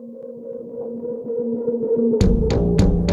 Thank you.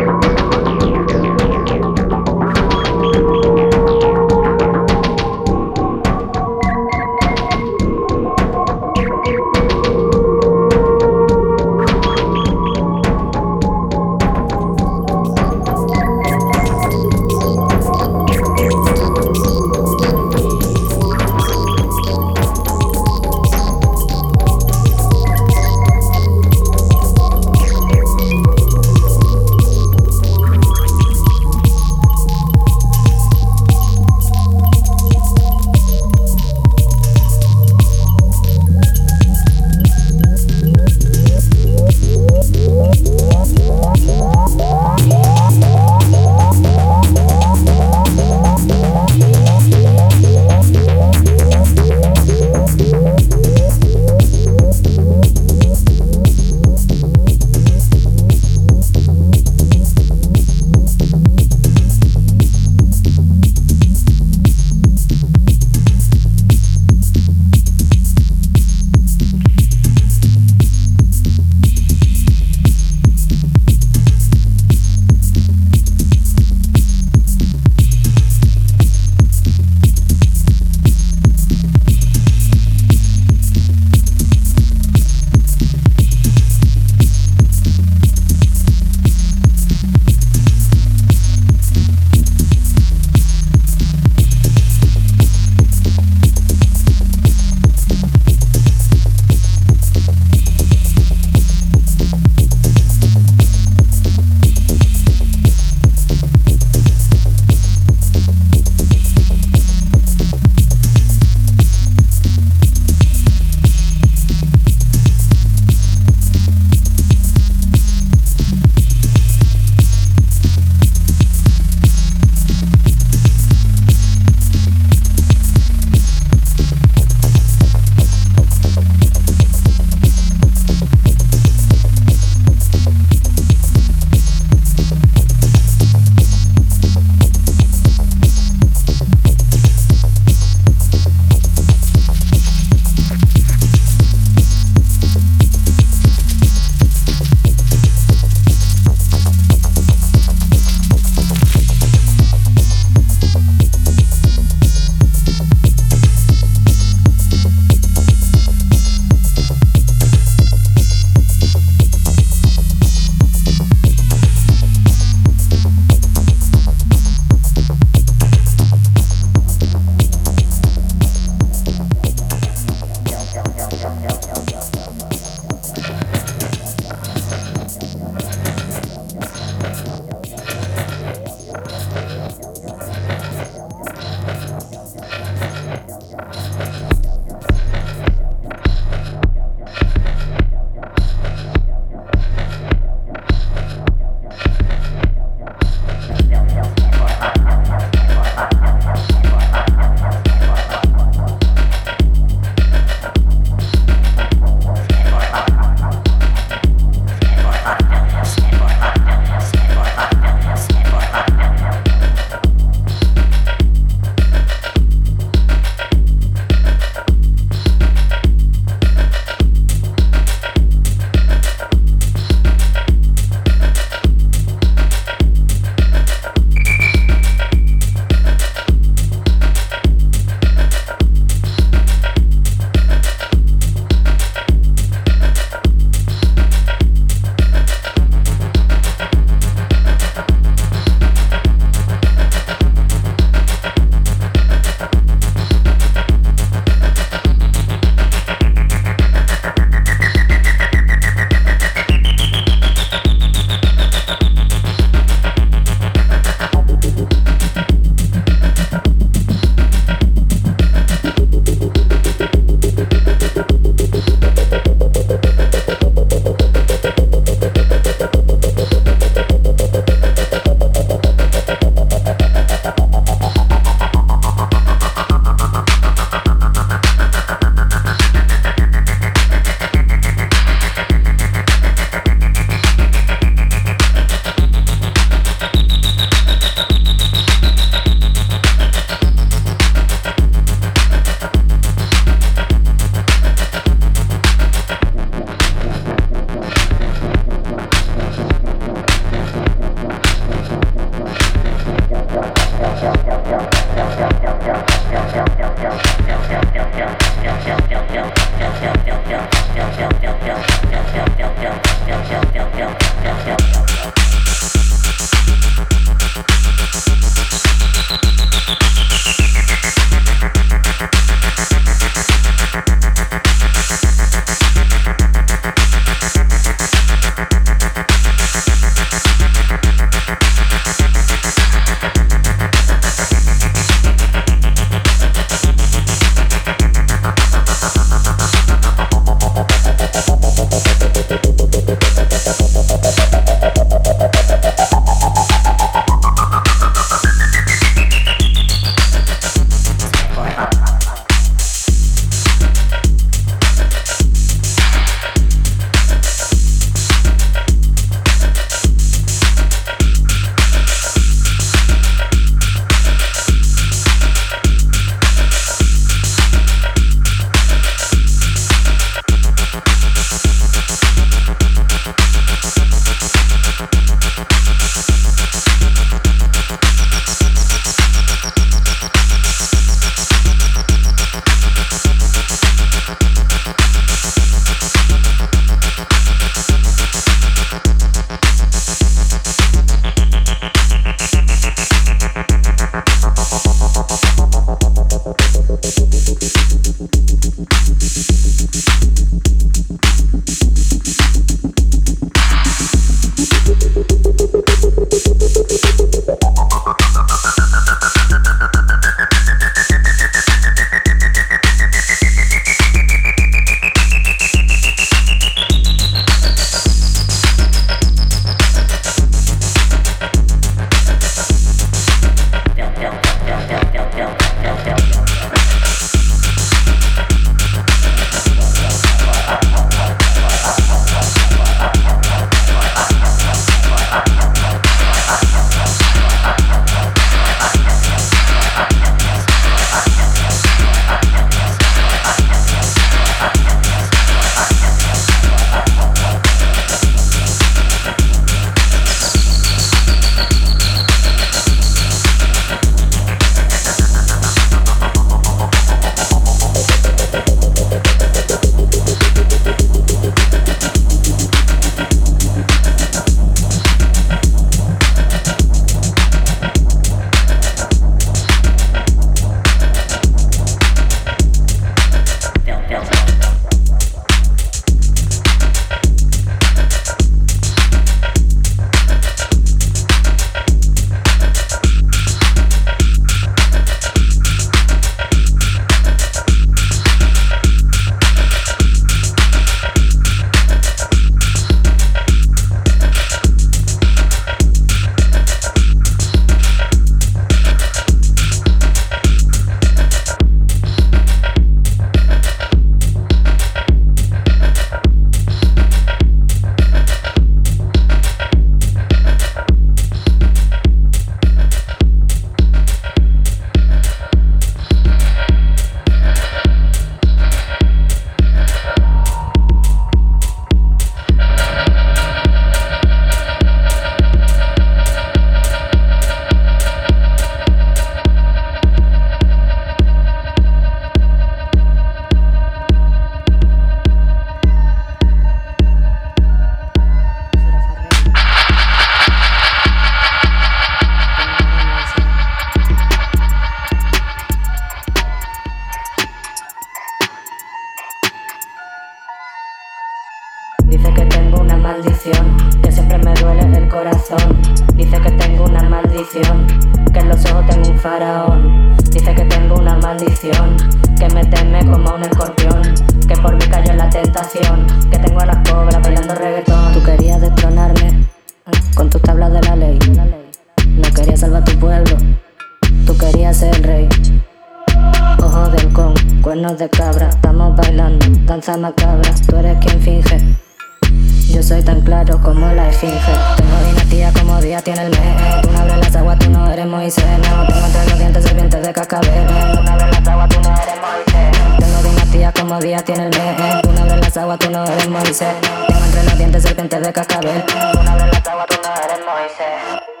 Como tiene el mes. Tú no abres las aguas, tú no eres Moisés. Tengo entre los dientes serpientes de cascabel. Tú no abres las aguas, tú no eres Moisés.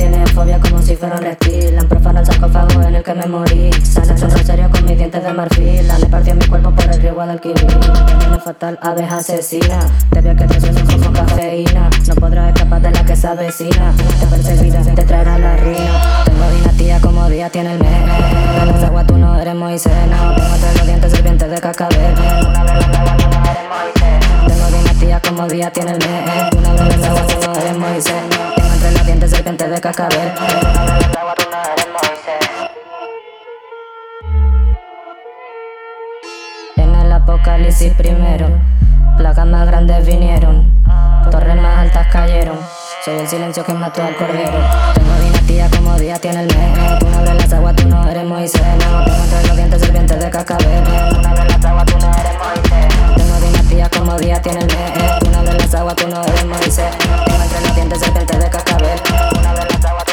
Tiene fobia como si fuera un reptil. Han profanado el sarcófago en el que me morí. Sale un rosario con mis dientes de marfil. Le partió mi cuerpo por el río Guadalquivir. Veneno fatal, abeja asesina. Te veo que te sueño con cafeína. No podrás escapar de la que se avecina. Te perseguirá, te traerá la ruina. Tengo dinastía como día tiene el mes. De las aguas tú no eres Moisés. No, tengo entre los dientes serpientes de cascabel Tengo dinastía como día tiene el mes. Una vez las aguas tú no eres Moisés Entre los dientes serpientes de cascabel En el apocalipsis primero, plagas más grandes vinieron, torres más altas cayeron. Soy el silencio que mató al cordero. Tengo dinastía como día tiene el mes. Tú no abres las aguas, tú no eres Moisés. No tengo entre los dientes serpientes de. Tú no abres las aguas, Dinastía como día tiene el mes. No abres las aguas, tú no eres Moisés. Tengo entre los dientes serpientes de cascabel. No abres las aguas,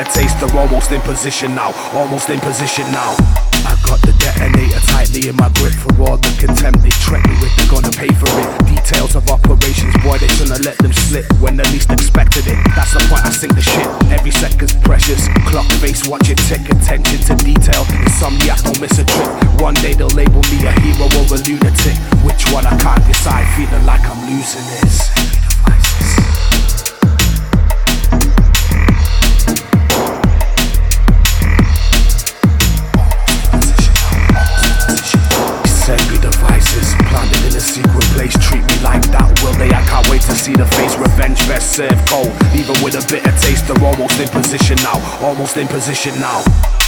a bitter taste, they're almost in position now. Almost in position now. I got the detonator tightly in my grip for all the contempt they treat me with. They're gonna pay for it. Details of operations, boy, they shouldn't let them slip when they least expected it. That's the point I sink the shit. Every second's precious. Clock face, watch it tick. Attention to detail. Insomniac, don't miss a trick. One day they'll label me a hero or a lunatic. Which one I can't decide, feeling like I'm losing this. Best served cold. Even with a bitter taste, they're almost in position now. Almost in position now.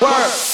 Work.